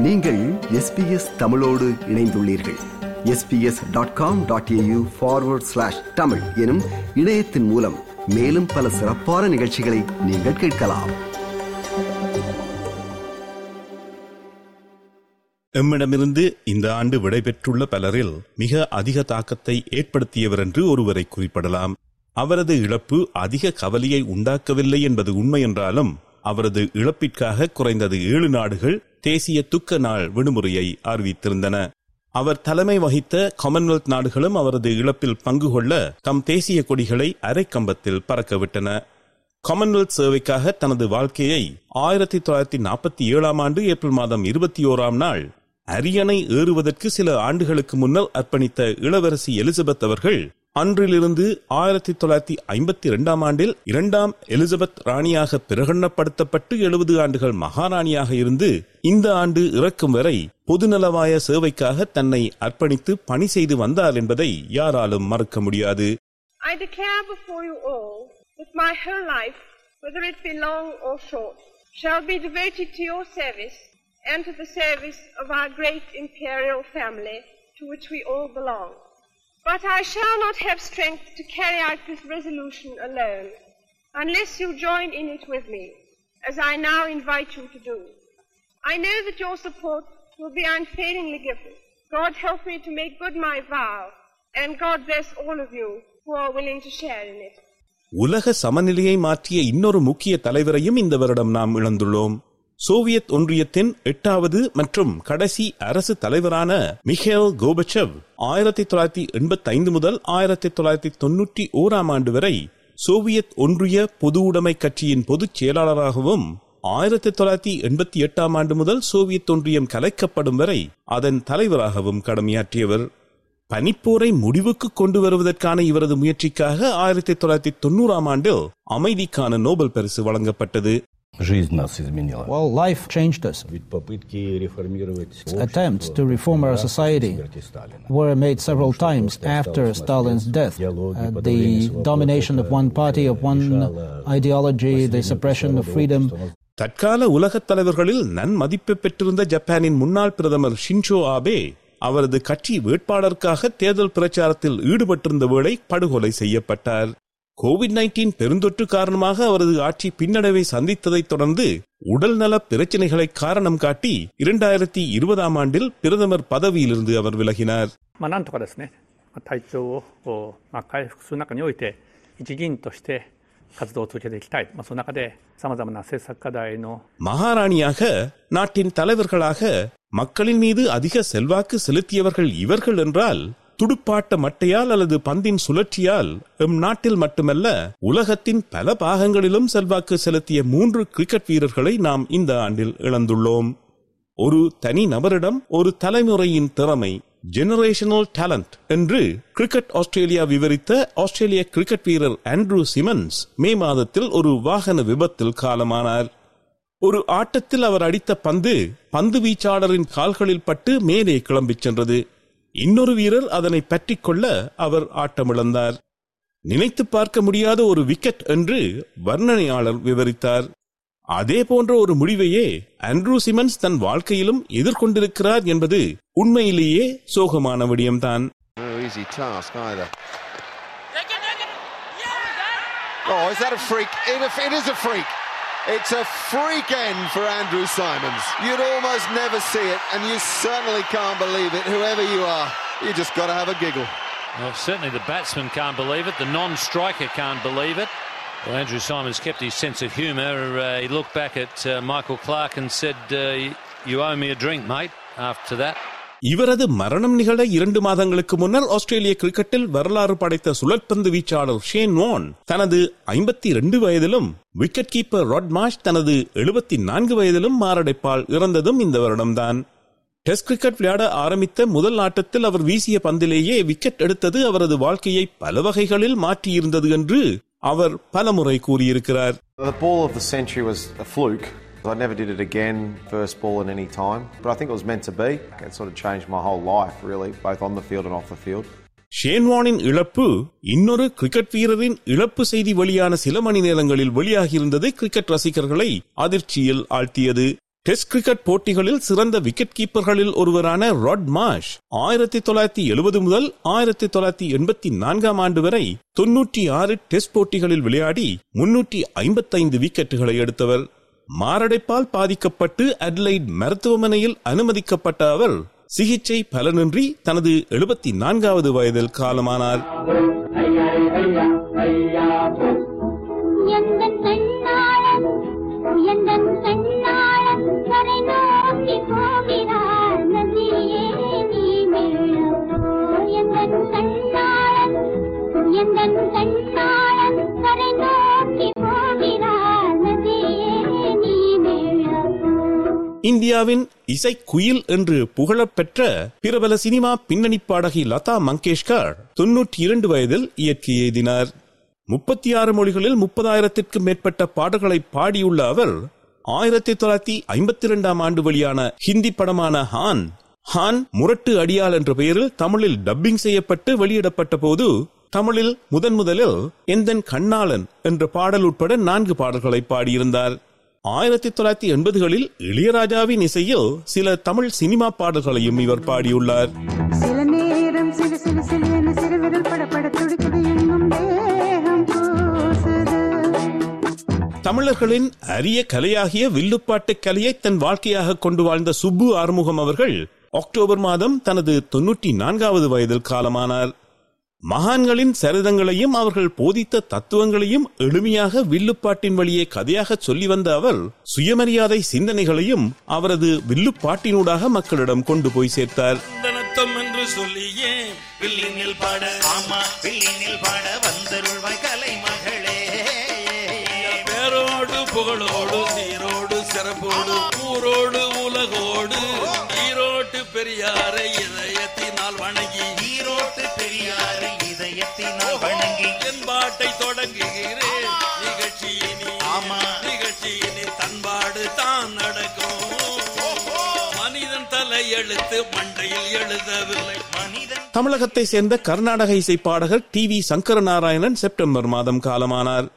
நீங்கள் எஸ்பிஎஸ் தமிழோடு இணைந்துள்ளீர்கள். SBS dot com dot AU forward slash Tamil எனும் இணையத்தின் மூலம் மேலும் பல சிறப்பான நிகழ்ச்சிகளை நீங்கள் கேட்கலாம். எம்மிடமிருந்து இந்த ஆண்டு விடைபெற்றுள்ள பலரில் மிக அதிக தாக்கத்தை ஏற்படுத்தியவர் என்று ஒருவரை குறிப்பிடலாம். அவரது இழப்பு அதிக கவலையை உண்டாக்கவில்லை என்பது உண்மை என்றாலும் அவரது இழப்பிற்காக குறைந்தது ஏழு நாடுகள் தேசிய துக்க நாள் விடுமுறையை அறிவித்திருந்தன. அவர் தலைமை வகித்த காமன்வெல்த் நாடுகளும் அவரது இழப்பில் பங்கு கொள்ள தம் தேசிய கொடிகளை அரைக்கம்பத்தில் பறக்கவிட்டன. காமன்வெல்த் சேவைக்காக தனது வாழ்க்கையை ஆயிரத்தி தொள்ளாயிரத்தி நாற்பத்தி ஏழாம் ஆண்டு ஏப்ரல் மாதம் இருபத்தி ஓராம் நாள் அரியணை ஏறுவதற்கு சில ஆண்டுகளுக்கு முன்னர் அர்ப்பணித்த இளவரசி எலிசபெத் அவர்கள் அன்றிலிருந்து ஆயிரத்தி தொள்ளாயிரத்தி ஐம்பத்தி இரண்டாம் ஆண்டில் இரண்டாம் எலிசபெத் ராணியாக பிரகடனப்படுத்தப்பட்டு எழுபது ஆண்டுகள் மகாராணியாக இருந்து இந்த ஆண்டு இறக்கும் வரை பொதுநலவாய சேவைக்காக தன்னை அர்ப்பணித்து பணி செய்து வந்தார் என்பதை யாராலும் மறக்க முடியாது I declare before you all that my whole life, whether it be long or short, shall be devoted to your service and to the service of our great imperial family to which we all belong. But I shall not have strength to carry out this resolution alone unless you join in it with me, as I now invite you to do. I know that your support will be unfailingly given. God help me to make good my vow, and God bless all of you who are willing to share in it. உலக சமநிலையை மாற்றிய இன்னொரு முக்கிய தலைவரையும் இந்த வருடம் நாம் இழந்துள்ளோம் Soviet ஒன்றியத்தின் எட்டாவது மற்றும் கடைசி அரசு தலைவரான மிஹேல் கோபச்சவ் ஆயிரத்தி தொள்ளாயிரத்தி எண்பத்தி ஐந்து முதல் ஆயிரத்தி தொள்ளாயிரத்தி தொன்னூற்றி ஓராம் ஆண்டு வரை சோவியத் ஒன்றிய பொது உடைமை கட்சியின் பொதுச் செயலாளராகவும் ஆயிரத்தி தொள்ளாயிரத்தி எண்பத்தி எட்டாம் ஆண்டு முதல் சோவியத் ஒன்றியம் கலைக்கப்படும் வரை அதன் தலைவராகவும் கடமையாற்றியவர். பனிப்போரை முடிவுக்கு கொண்டு வருவதற்கான இவரது முயற்சிக்காக ஆயிரத்தி தொள்ளாயிரத்தி தொண்ணூறாம் ஆண்டில் அமைதிக்கான நோபல் பரிசு வழங்கப்பட்டது. Жизнь нас изменила. Well, life changed us. Ведь попытки реформировать Attempts to reform our society were made several times after Stalin's death. Uh, the domination of one party, of one ideology, the suppression of freedom. தற்கால உலகத் தலைவர்களில் நன்மதிப்பை பெற்றிருந்த ஜப்பானின் முன்னாள் பிரதமர் ஷின்சோ ஆபே அவரது கட்சி வேட்பாளருக்காக தேர்தல் பிரச்சாரத்தில் ஈடுபட்டிருந்த வேளை படுகொலை செய்யப்பட்டார் கோவிட் நைன்டீன் பெருந்தொற்று காரணமாக அவரது ஆட்சி பின்னடைவை சந்தித்ததைத் தொடர்ந்து உடல்நல பிரச்சினைகளை காரணம் காட்டி இரண்டாயிரத்தி இருபதாம் ஆண்டில் பிரதமர் பதவியிலிருந்து அவர் விலகினார் まあ、なんとかですね、まあ体調を、おまあ、回復する中において、一議員として活動を続けていきたい、まあ、その中でさまざまな政策課題の மகாராணியாக நாட்டின் தலைவர்களாக மக்களின் மீது அதிக செல்வாக்கு செலுத்தியவர்கள் இவர்கள் என்றால் துடுப்பாட்ட மட்டையால் அல்லது பந்தின் சுழற்சியால் எம் நாட்டில் மட்டுமல்ல உலகத்தின் பல பாகங்களிலும் செல்வாக்கு செலுத்திய மூன்று கிரிக்கெட் வீரர்களை நாம் இந்த ஆண்டில் இழந்துள்ளோம். ஒரு தனி நபரிடம் ஒரு தலைமுறையின் திறமை ஜெனரேஷனல் டேலண்ட் என்று கிரிக்கெட் ஆஸ்திரேலியா விவரித்த ஆஸ்திரேலிய கிரிக்கெட் வீரர் ஆண்ட்ரூ சிமன்ஸ் மே மாதத்தில் ஒரு வாகன விபத்தில் காலமானார். ஒரு ஆட்டத்தில் அவர் அடித்த பந்து பந்து வீச்சாளரின் கால்களில் பட்டு மேலே கிளம்பிச் சென்றது. இன்னொரு வீரர் அதனை பற்றிக் கொள்ள அவர் ஆட்டமிழந்தார் நினைத்து பார்க்க முடியாத ஒரு விக்கெட் என்று வர்ணனையாளர் விவரித்தார் அதே போன்ற ஒரு முடிவையே ஆண்ட்ரூ சிமன்ஸ் தன் வாழ்க்கையிலும் எதிர்கொண்டிருக்கிறார் என்பது உண்மையிலேயே சோகமான விடயம்தான் No easy task either. Oh, is that a freak? It, it is a freak. It's a freak end for Andrew Simons. You'd almost never see it, and you certainly can't believe it, whoever you are. You just got to have a giggle. Well, certainly the batsman can't believe it. The non-striker can't believe it. Well, Andrew Simons kept his sense of humour. Uh, he looked back at uh, Michael Clark and said, uh, "You owe me a drink, mate." After that, இவரது மரணம் நிகழ இரண்டு மாதங்களுக்கு முன்னர் ஆஸ்திரேலிய கிரிக்கெட்டில் வரலாறு படைத்த சுழற்பந்து வீச்சாளர் ஷேன் வான் தனது ஐம்பத்தி இரண்டு வயதிலும் விக்கெட் கீப்பர் ராட் மாஷ் தனது எழுபத்தி நான்கு வயதிலும் மாரடைப்பால் இறந்ததும் இந்த வருடம்தான் டெஸ்ட் கிரிக்கெட் விளையாட ஆரம்பித்த முதல் ஆட்டத்தில் அவர் வீசிய பந்திலேயே விக்கெட் எடுத்தது அவரது வாழ்க்கையை பல வகைகளில் மாற்றியிருந்தது என்று அவர் பலமுறை கூறியிருக்கிறார் The ball of the century was a fluke. I never did it again, first ball in any time. But I think it was meant to be. It sort of changed my whole life, really, both on the field and off the field. ஷேன்வானின் இழப்பு இன்னொரு cricket வீரரின் இழப்பு செய்தி வெளியான சில மணி நேரங்களில் வெளியாகியிருந்தது cricket ரசிகர்களை அதிர்ச்சியில் ஆழ்த்தியது டெஸ்ட் கிரிக்கெட் போட்டிகளில் சிறந்த விக்கெட் கீப்பர்களில் ஒருவரான ராட் மாஷ் ஆயிரத்தி தொள்ளாயிரத்தி எழுபது முதல் ஆயிரத்தி தொள்ளாயிரத்தி எண்பத்தி நான்காம் ஆண்டு வரை தொன்னூற்றி ஆறு டெஸ்ட் போட்டிகளில் விளையாடி முன்னூற்றி ஐம்பத்தைந்து விக்கெட்டுகளை எடுத்தவர் மாரடைப்பால் பாதிக்கப்பட்டு அட்லைட் மருத்துவமனையில் அனுமதிக்கப்பட்ட அவர் சிகிச்சை பலனின்றி தனது எழுபத்தி நான்காவது வயதில் காலமானார். இந்தியாவின் இசை குயில் என்று புகழப்பெற்ற பிரபல சினிமா பின்னணி பாடகி லதா மங்கேஷ்கர் தொன்னூற்றி இரண்டு வயதில் இயற்கை எழுதினார். முப்பத்தி ஆறு மொழிகளில் முப்பதாயிரத்திற்கும் மேற்பட்ட பாடல்களை பாடியுள்ள அவர் ஆயிரத்தி தொள்ளாயிரத்தி ஐம்பத்தி இரண்டாம் ஆண்டு வெளியான ஹிந்தி படமான ஹான் ஹான் முரட்டு அடியால் என்ற பெயரில் தமிழில் டப்பிங் செய்யப்பட்டு வெளியிடப்பட்ட போது தமிழில் முதன் முதலில் எந்தன் கண்ணாளன் என்ற பாடல் உட்பட நான்கு பாடல்களை பாடியிருந்தார். ஆயிரத்தி தொள்ளாயிரத்தி எண்பதுகளில் இளையராஜாவின் இசையில் சில தமிழ் சினிமா பாடல்களையும் இவர் பாடியுள்ளார். சில நேரம் சிறு சிறு சிறு சிறுவிரல் படப்பட தமிழர்களின் அரிய கலையாகிய வில்லுப்பாட்டு கலையை தன் வாழ்க்கையாக கொண்டு வாழ்ந்த சுப்பு ஆறுமுகம் அவர்கள் அக்டோபர் மாதம் தனது தொன்னூற்றி நான்காவது வயதில் காலமானார். மகான்களின் சரிதங்களையும் அவர்கள் போதித்த தத்துவங்களையும் எளிமையாக வில்லுப்பாட்டின் வழியே கதையாக சொல்லி வந்த அவர் சுயமரியாதை சிந்தனைகளையும் அவரது வில்லுப்பாட்டினூடாக மக்களிடம் கொண்டு போய் சேர்த்தார். என்று சொல்லியே வில்லினில் பாட ஆமா வில்லினில் பாட வந்தருள்வாய் கலை மகளே. பேரோடு புகழோடு சீரோடு சிறப்போடு ஊரோடு உலகோடு ஈரோட்டு பெரியாரை இதயத்தினால் வணங்கி. ஈரோட்டு பெரியாரை இதயத்தினால் வணங்கி என் பாட்டை தொடங்குகிறேன் நிகழ்ச்சியினி ஆமா. நிகழ்ச்சியினி தன்பாடு தான் நடக்கும். மனிதன் தலை எழுத்து மண்டையில் எழுதவில்லை. மனிதன் தமிழகத்தை சேர்ந்த கர்நாடக இசை பாடகர் டி வி சங்கரநாராயணன் செப்டம்பர் மாதம் காலமானார்.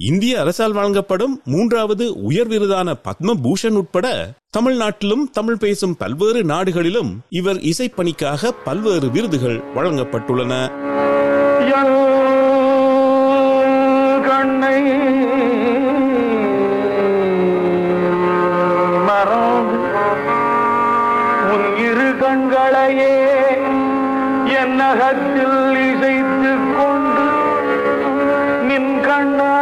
இந்திய அரசால் வழங்கப்படும் மூன்றாவது உயர் விருதான பத்மபூஷன் உட்பட தமிழ்நாட்டிலும் தமிழ் பேசும் பல்வேறு நாடுகளிலும் இவர் இசைப்பணிக்காக பல்வேறு விருதுகள் வழங்கப்பட்டுள்ளன. கண்ணை மறந்து உன் இரு கண்களையே என்னகத்தில் இசைத்துக் கொண்டு நின் கண்ணா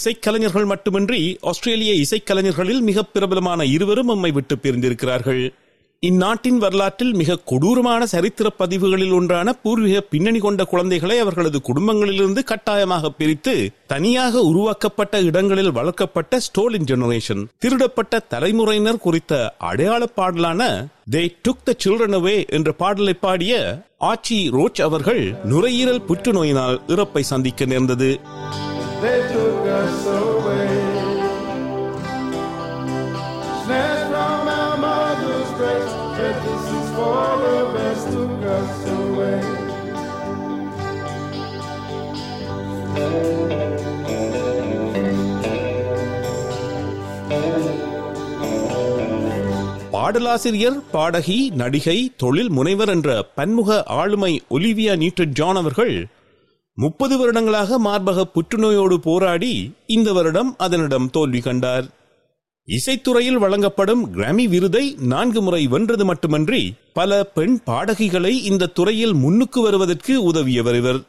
இசைக்கலைஞர்கள் மட்டுமின்றி ஆஸ்திரேலிய இசைக்கலைஞர்களில் மிக பிரபலமான இருவரும் நம்மை விட்டு பிரிந்திருக்கிறார்கள். இந்நாட்டின் வரலாற்றில் மிக கொடூரமான சரித்திர பதிவுகளில் ஒன்றான பூர்வீக பின்னணி கொண்ட குழந்தைகளை அவர்களது குடும்பங்களிலிருந்து கட்டாயமாக பிரித்து தனியாக உருவாக்கப்பட்ட இடங்களில் வளர்க்கப்பட்ட ஸ்டோலின் ஜெனரேஷன் திருடப்பட்ட தலைமுறையினர் குறித்த அடையாள பாடலான தே டுக் த சில்ட்ரன் அவே என்ற பாடலை பாடிய ஆச்சி ரோச் அவர்கள் நுரையீரல் புற்றுநோயினால் இறப்பை சந்திக்க நேர்ந்தது. They took us away. Snatched from our mother's grace, but this is for the best, took us away. பாடலாசிரியர் பாடகி நடிகை தொழில் முனைவர் என்ற பன்முக ஆளுமை ஒலிவியா நியூட்டன் ஜான் அவர்கள் முப்பது வருடங்களாக மார்பக புற்றுநோயோடு போராடி இந்த வருடம் அதனிடம் தோல்வி கண்டார். இசைத்துறையில் வழங்கப்படும் கிராமி விருதை நான்கு முறை வென்றது மட்டுமன்றி பல பெண் பாடகிகளை இந்த துறையில் முன்னுக்கு வருவதற்கு உதவியவர் இவர்.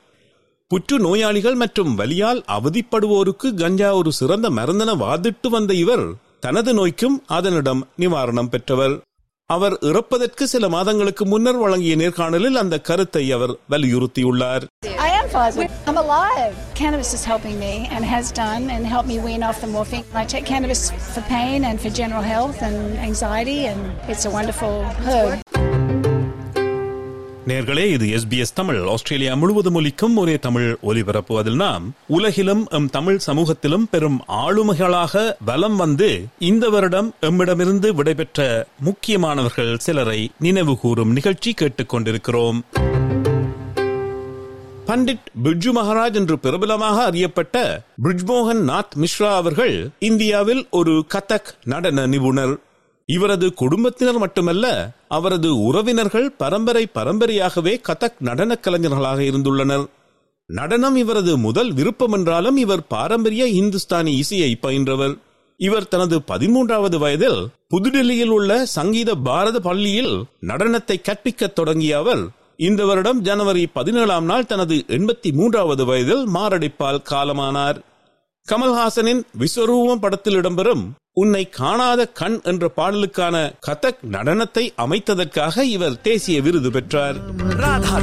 புற்று நோயாளிகள் மற்றும் வலியால் அவதிப்படுவோருக்கு கஞ்சா ஒரு சிறந்த மருந்தென வாதிட்டு வந்த இவர் தனது நோய்க்கும் அதனிடம் நிவாரணம் பெற்றவர். அவர் இறப்பதற்கு சில மாதங்களுக்கு முன்னர் வழங்கிய நேர்காணலில் அந்த கருத்தை அவர் வலியுறுத்தியுள்ளார். I. I'm alive. Cannabis is helping me and has done and helped me wean off the morphine. I take cannabis for pain and for general health and anxiety, and it's a wonderful herb. நேர்களே இது SBS Tamil Australia முழுவதும் ஒலிக்கும் ஒரே தமிழ் ஒலிபரப்பு அதில் நாம் உலகிலும் M Tamil சமூகத்திலும் பெரும் ஆளுமைகளாக வலம் வந்து இந்த வருடம் எம்மிடமிருந்து விடைபெற்ற முக்கியமானவர்கள் சிலரை நினைவு கூறும் நிகழ்ச்சி கேட்டுக்கொண்டிருக்கிறோம் கொண்டிருக்கிறோம் பண்டிட் பிர்ஜு மகாராஜ் என்று பிரபலமாக அறியப்பட்ட பிரிஜ்மோகன் நாத் மிஸ்ரா அவர்கள் இந்தியாவில் ஒரு கதக் நடன நிபுணர். இவரது குடும்பத்தினர் மட்டுமல்ல அவரது உறவினர்கள் பரம்பரை பரம்பரையாகவே கதக் நடன கலைஞர்களாக இருந்துள்ளனர். நடனம் இவரது முதல் விருப்பம் என்றாலும் இவர் பாரம்பரிய இந்துஸ்தானி இசையை பயின்றவர். இவர் தனது பதிமூன்றாவது வயதில் புதுடெல்லியில் உள்ள சங்கீத பாரத பள்ளியில் நடனத்தை கற்பிக்கத் தொடங்கிய அவர் இந்த வருடம் ஜனவரி பதினேழாம் நாள் தனது எண்பத்தி மூன்றாவது வயதில் மாரடைப்பால் காலமானார். கமல்ஹாசனின் விஸ்வரூபம் படத்தில் இடம்பெறும் உன்னை காணாத கண் என்ற பாடலுக்கான கதக் நடனத்தை அமைத்ததற்காக இவர் தேசிய விருது பெற்றார். राधा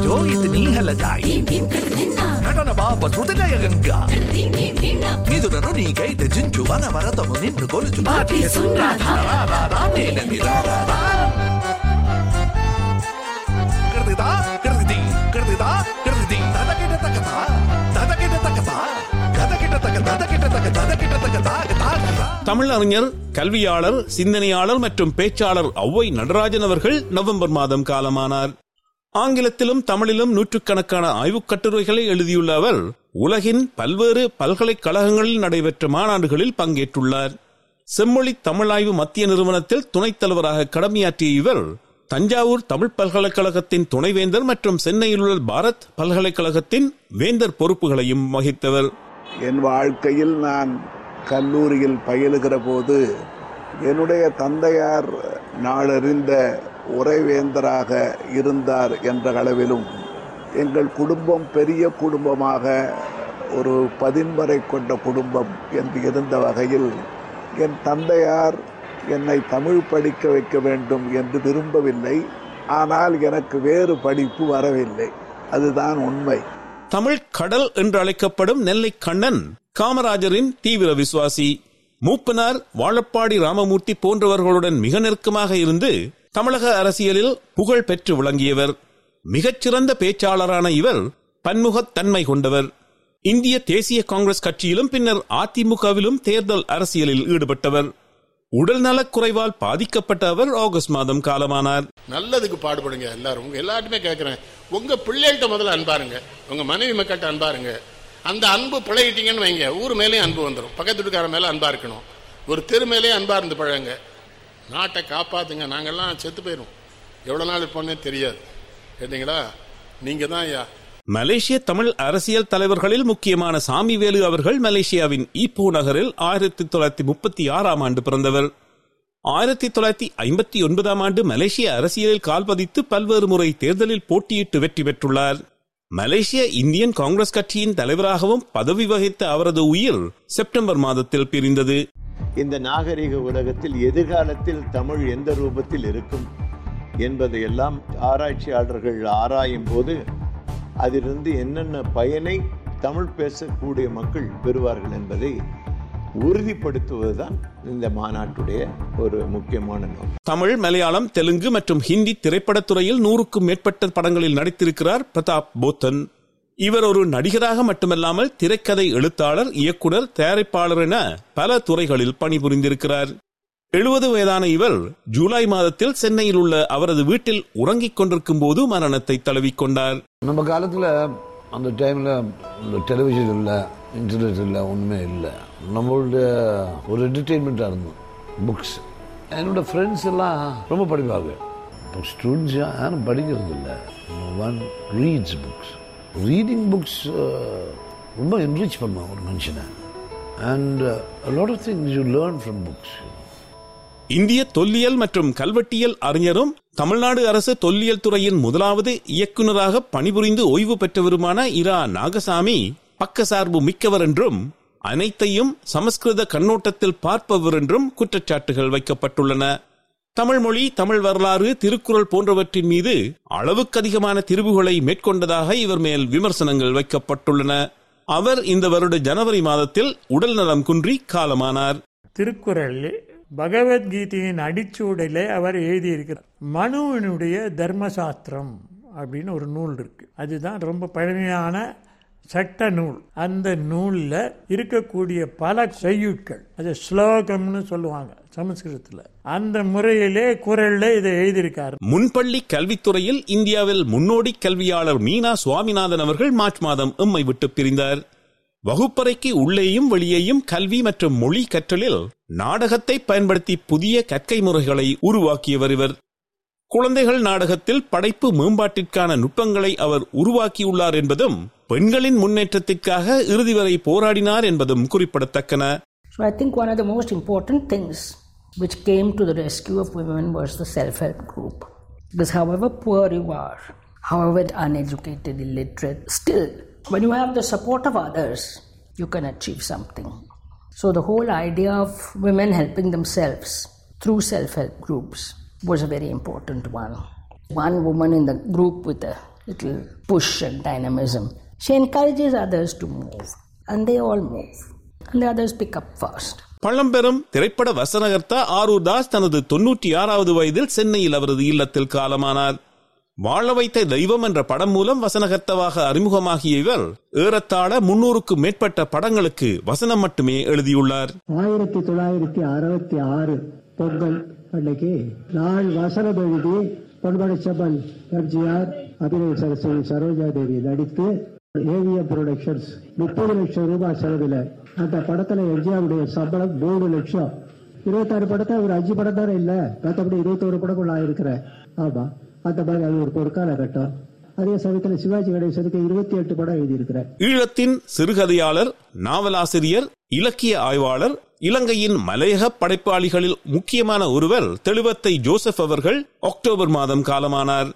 கிடக்குதா கிடக்குதி கிடக்குதா கிடக்குதி தத கிட்ட தக்கதா தத கிட்ட தக்கதா தமிழ் அறிஞர் கல்வியாளர் சிந்தனையாளர் மற்றும் பேச்சாளர் ஔவை நடராஜன் அவர்கள் நவம்பர் மாதம் காலமானார். ஆங்கிலத்திலும் தமிழிலும் நூற்றுக்கணக்கான ஆய்வுக் கட்டுரைகளை எழுதியுள்ள அவர் உலகின் பல்வேறு பல்கலைக்கழகங்களில் நடைபெற்ற மாநாடுகளில் பங்கேற்றுள்ளார். செம்மொழி தமிழாய்வு மத்திய நிறுவனத்தில் துணைத் தலைவராக கடமையாற்றிய இவர் தஞ்சாவூர் தமிழ் பல்கலைக்கழகத்தின் துணைவேந்தர் மற்றும் சென்னையில் உள்ள பாரத் பல்கலைக்கழகத்தின் வேந்தர் பொறுப்புகளையும் வகித்தவர். என் வாழ்க்கையில் நான் கல்லூரியில் பயிலுகிற போது என்னுடைய தந்தையார் நாளறிந்த உறைவேந்தராக இருந்தார் என்ற அளவிலும் எங்கள் குடும்பம் பெரிய குடும்பமாக ஒரு பதின்மறை கொண்ட குடும்பம் என்று இருந்த வகையில் என் தந்தையார் என்னை தமிழ் படிக்க வைக்க வேண்டும் என்று விரும்பவில்லை. ஆனால் எனக்கு வேறு படிப்பு வரவில்லை. அதுதான் உண்மை. தமிழ் கடல் என்று அழைக்கப்படும் நெல்லை கண்ணன் காமராஜரின் தீவிர விசுவாசி மூப்பனார் வாழப்பாடி ராமமூர்த்தி போன்றவர்களுடன் மிக நெருக்கமாக இருந்து தமிழக அரசியலில் புகழ் பெற்று விளங்கியவர். மிகச்சிறந்த பேச்சாளரான இவர் பன்முகத்தன்மை கொண்டவர். இந்திய தேசிய காங்கிரஸ் கட்சியிலும் பின்னர் அதிமுகவிலும் தேர்தல் அரசியலில் ஈடுபட்டவர். உடல்நலக் குறைவால் பாதிக்கப்பட்ட அவர் ஆகஸ்ட் மாதம் காலமானார். நல்லதுக்கு பாடுபடுங்க எல்லாரும். எல்லாருமே கேட்கிறேன் உங்க பிள்ளைகிட்ட முதல்ல அன்பாருங்க உங்க மனைவி மக்கள்கிட்ட அன்பாருங்க அந்த அன்பு பழகிட்டீங்கன்னு வைங்க. ஊர் மேலேயும் அன்பு வந்துடும் பக்கத்து வீட்டுக்காரன் மேல அன்பா இருக்கணும். ஒரு தெரு மேலேயே அன்பா இருந்து பழங்க நாட்டை காப்பாத்துங்க. நாங்கெல்லாம் செத்து போயிடும் எவ்வளவு நாள் இருப்போன்னே தெரியாது. கேட்டீங்களா? நீங்க தான் ஐயா. மலேசிய தமிழ் அரசியல் தலைவர்களில் முக்கியமான சாமிவேலு அவர்கள் மலேசியாவின் ஈப்போ நகரில் ஆயிரத்தி தொள்ளாயிரத்தி முப்பத்தி ஆறாம் ஆண்டு பிறந்தவர். ஆயிரத்தி தொள்ளாயிரத்தி ஐம்பத்தி ஒன்பதாம் ஆண்டு மலேசிய அரசியலில் கால்பதித்து பல்வேறு முறை தேர்தலில் போட்டியிட்டு வெற்றி பெற்றுள்ளார். மலேசிய இந்தியன் காங்கிரஸ் கட்சியின் தலைவராகவும் பதவி வகித்த அவரது உயிர் செப்டம்பர் மாதத்தில் பிரிந்தது. இந்த நாகரிக உலகத்தில் எதிர்காலத்தில் தமிழ் எந்த ரூபத்தில் இருக்கும் என்பதையெல்லாம் ஆராய்ச்சியாளர்கள் ஆராயும் போது அதிலிருந்து என்னென்ன பயனை தமிழ் பேசக்கூடிய மக்கள் பெறுவார்கள் என்பதை உறுதிப்படுத்துவதுதான் இந்த மாநாட்டுடைய ஒரு முக்கியமான நோக்கம். தமிழ் மலையாளம் தெலுங்கு மற்றும் ஹிந்தி திரைப்படத்துறையில் நூறுக்கும் மேற்பட்ட படங்களில் நடித்திருக்கிறார் பிரதாப் போத்தன். இவர் ஒரு நடிகராக மட்டுமல்லாமல் திரைக்கதை எழுத்தாளர் இயக்குனர் தயாரிப்பாளர் என பல துறைகளில் பணிபுரிந்திருக்கிறார். எழுபது வயதான இவர் ஜூலை மாதத்தில் சென்னையில் உள்ள அவரது வீட்டில் உறங்கிக் கொண்டிருக்கும் போது மரணத்தை தழுவிக்கொண்டார். நம்ம காலத்தில் அந்த டைமில் டெலிவிஷன் இல்லை இன்டர்நெட் இல்லை ஒன்றுமே இல்லை. நம்மளுடைய ஒரு என்டர்டெயின்மெண்ட்டாக இருந்தோம் புக்ஸ் என்னோட ஃப்ரெண்ட்ஸ் எல்லாம் ரொம்ப படிப்பாங்க. இப்போ ஸ்டூடெண்ட்ஸ் யாரும் படிக்கிறது இல்லை. One reads books reading books ரொம்ப என்ரிச் பண்ணுவான் ஒரு மனுஷனை. And lot of things you learn from books இந்திய தொல்லியல் மற்றும் கல்வெட்டியல் அறிஞரும் தமிழ்நாடு அரசு தொல்லியல் துறையின் முதலாவது இயக்குநராக பணிபுரிந்து ஓய்வு பெற்றவருமான இரா நாகசாமி பக்கசார்பு மிக்கவர் என்றும் அனைத்தையும் சமஸ்கிருத கண்ணோட்டத்தில் பார்ப்பவர் என்றும் குற்றச்சாட்டுகள் வைக்கப்பட்டுள்ளன. தமிழ் மொழி தமிழ் வரலாறு திருக்குறள் போன்றவற்றின் மீது அளவுக்கு அதிகமான திரிவுகளை மேற்கொண்டதாக இவர் மேல் விமர்சனங்கள் வைக்கப்பட்டுள்ளன. அவர் இந்த வருட ஜனவரி மாதத்தில் உடல் நலம் குன்றி காலமானார். திருக்குறள் பகவத்கீதையின் அடிச்சூடையில அவர் எழுதியிருக்கிறார். மனுவினுடைய தர்மசாஸ்திரம் அப்படின்னு ஒரு நூல் இருக்கு. அதுதான் ரொம்ப பழமையான சட்ட நூல். அந்த நூலில் இருக்கக்கூடிய பல செய்யுட்கள் அது ஸ்லோகம்னு சொல்லுவாங்க சமஸ்கிருதத்தில். அந்த முறையிலே குரல்ல இதை எழுதியிருக்காரு. முன்பள்ளி கல்வித்துறையில் இந்தியாவில் முன்னோடி கல்வியாளர் மீனா சுவாமிநாதன் அவர்கள் மார்ச் மாதம் எம்மை விட்டு பிரிந்தார். வகுப்பறைக்கு உள்ளேயும் வெளியேயும் கல்வி மற்றும் மொழி கற்றலில் நாடகத்தை பயன்படுத்தி புதிய கற்கை முறைகளை உருவாக்கியவர் இவர் குழந்தைகள் நாடகத்தில் படைப்பு மேம்பாட்டிற்கான நுட்பங்களை அவர் உருவாக்கியுள்ளார் என்பதும் பெண்களின் முன்னேற்றத்திற்காக இறுதி வரை போராடினார் என்பதும் குறிப்பிடத்தக்கன So I think one of the most important things which came to the rescue of women was the self-help group. Because however poor you are, however uneducated, illiterate, still, when you have the support of others, you can achieve something. So the whole idea of women helping themselves through self-help groups was a very important one. One woman in the group with a little push and dynamism, she encourages others to move, and they all move, and the others pick up fast. பழம்பெரும் திரைப்பட வசனகர்த்தா ஆரூர் தாஸ் தனது தொன்னூற்றி ஆறாவது வயதில் சென்னையில் அவரது இல்லத்தில் காலமானார் வாழ வைத்த தெய்வம் என்ற படம் மூலம் வசனகர்த்தவாக அறிமுகமாகிய இவர் ஏறத்தாழ முன்னூறுக்கும் மேற்பட்ட படங்களுக்கு வசனம் மட்டுமே எழுதியுள்ளார். ஆயிரத்தி தொள்ளாயிரத்தி அறுபத்தி ஆறு பொங்கல் அன்னைக்கு நான் வசனம் எழுதி பொன்மணிச்சம்மன் எம்ஜிஆர் அபிநய சரஸ்வதி சரோஜா தேவி நடித்து ஏவிஎம் ப்ரொடக்ஷன்ஸ் முப்பது லட்சம் ரூபாய் செலவில் அந்த படத்துல எம்ஜிஆருடைய சம்பளம் மூணு லட்சம். இருபத்தாறு படத்தை ஒரு அஞ்சு படம் தானே இல்ல? மற்றபடி இருபத்தோரு படங்கள் நான் இருக்கிறேன் ஆமா. அந்த மாதிரி அது ஒரு பொற்கால அதே சமயத்தில் சிவாஜி கணேசனுக்கு இருபத்தி எட்டு படம் எழுதியிருக்கிறார். ஈழத்தின் சிறுகதையாளர் நாவலாசிரியர் இலக்கிய ஆய்வாளர் இலங்கையின் மலையக படைப்பாளிகளில் முக்கியமான ஒருவர் தெளிவத்தை ஜோசப் அவர்கள் அக்டோபர் மாதம் காலமானார்.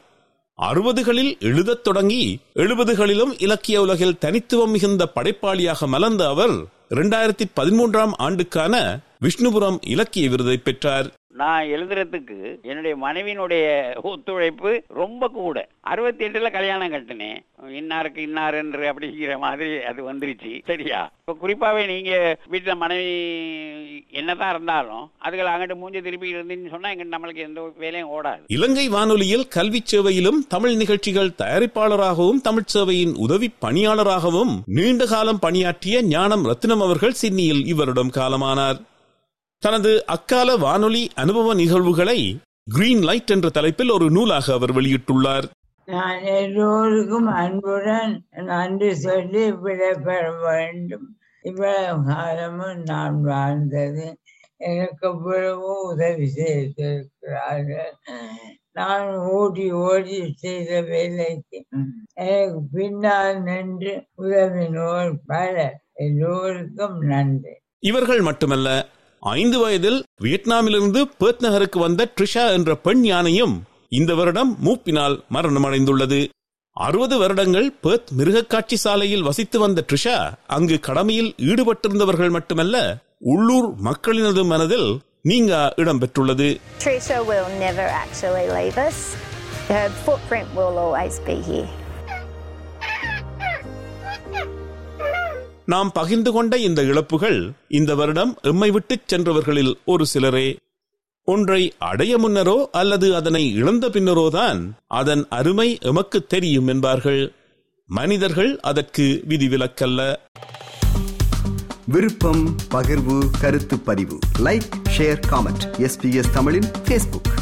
அறுபதுகளில் எழுதத் தொடங்கி எழுபதுகளிலும் இலக்கிய உலகில் தனித்துவம் மிகுந்த படைப்பாளியாக மலர்ந்த அவர் இரண்டாயிரத்தி பதிமூன்றாம் ஆண்டுக்கான விஷ்ணுபுரம் இலக்கிய விருதை பெற்றார். நான் எழுதுறதுக்கு என்னுடைய மனைவியினுடைய ஒத்துழைப்பு ரொம்ப கூட. அறுபத்தி எட்டுல கல்யாணம் கட்டினேன் இன்னாருக்கு இன்னாருன்ற அப்படிங்கிற மாதிரி அது வந்துருச்சு. சரியா? இப்ப குறிப்பாவே நீங்க வீட்டுல மனைவி என்னதான் இருந்தாலும் அதுகள் அங்கிட்டு மூஞ்சி திருப்பி இருந்துன்னு சொன்னா எங்க நம்மளுக்கு எந்த வேலையும் ஓடாது. இலங்கை வானொலியில் கல்வி சேவையிலும் தமிழ் நிகழ்ச்சிகள் தயாரிப்பாளராகவும் தமிழ் சேவையின் உதவி பணியாளராகவும் நீண்ட காலம் பணியாற்றிய ஞானம் ரத்னம் அவர்கள் சிட்னியில் இவரிடம் காலமானார். தனது அக்கால வானொலி அனுபவ நிகழ்வுகளை கிரீன் லைட் என்ற தலைப்பில் ஒரு நூலாக அவர் வெளியிட்டுள்ளார். நான் எல்லோருக்கும் அன்புடன் நன்றி சொல்லி விடைபெற வேண்டும். இவ்வளவு காலமும் நான் வாழ்ந்தது. எனக்கு இவ்வளவு உதவி செய்திருக்கிறார்கள். நான் ஓடி ஓடி செய்த வேலைக்கு எனக்கு பின்னால் நின்று உதவினோர் பலர். எல்லோருக்கும் நன்றி. இவர்கள் மட்டுமல்ல ஐந்து வயதில் வியட்நாமிலிருந்து பேர்த் நகருக்கு வந்த ட்ரிஷா என்ற பெண் யானையும் இந்த வருடம் மூப்பினால் மரணமடைந்துள்ளது அறுபது வருடங்கள் பேர்த் மிருகக்காட்சி சாலையில் வசித்து வந்த ட்ரிஷா அங்கு கடமையில் ஈடுபட்டிருந்தவர்கள் மட்டுமல்ல உள்ளூர் மக்களினது மனதில் நீங்க இடம் பெற்றுள்ளது Trisha will never actually leave us. Her footprint will always be here. நாம் பகிர்ந்து கொண்ட இந்த இழப்புகள் இந்த வருடம் எம்மை விட்டுச் சென்றவர்களில் ஒரு சிலரே. ஒன்றை அடைய முன்னரோ அல்லது அதனை இழந்த பின்னரோதான் அதன் அருமை எமக்கு தெரியும் என்பார்கள். மனிதர்கள் அதற்கு விதிவிலக்கல்ல. விருப்பம் பகிர்வு கருத்து பதிவு. லைக் ஷேர் காமெண்ட் எஸ்பிஎஸ் தமிழின் ஃபேஸ்புக்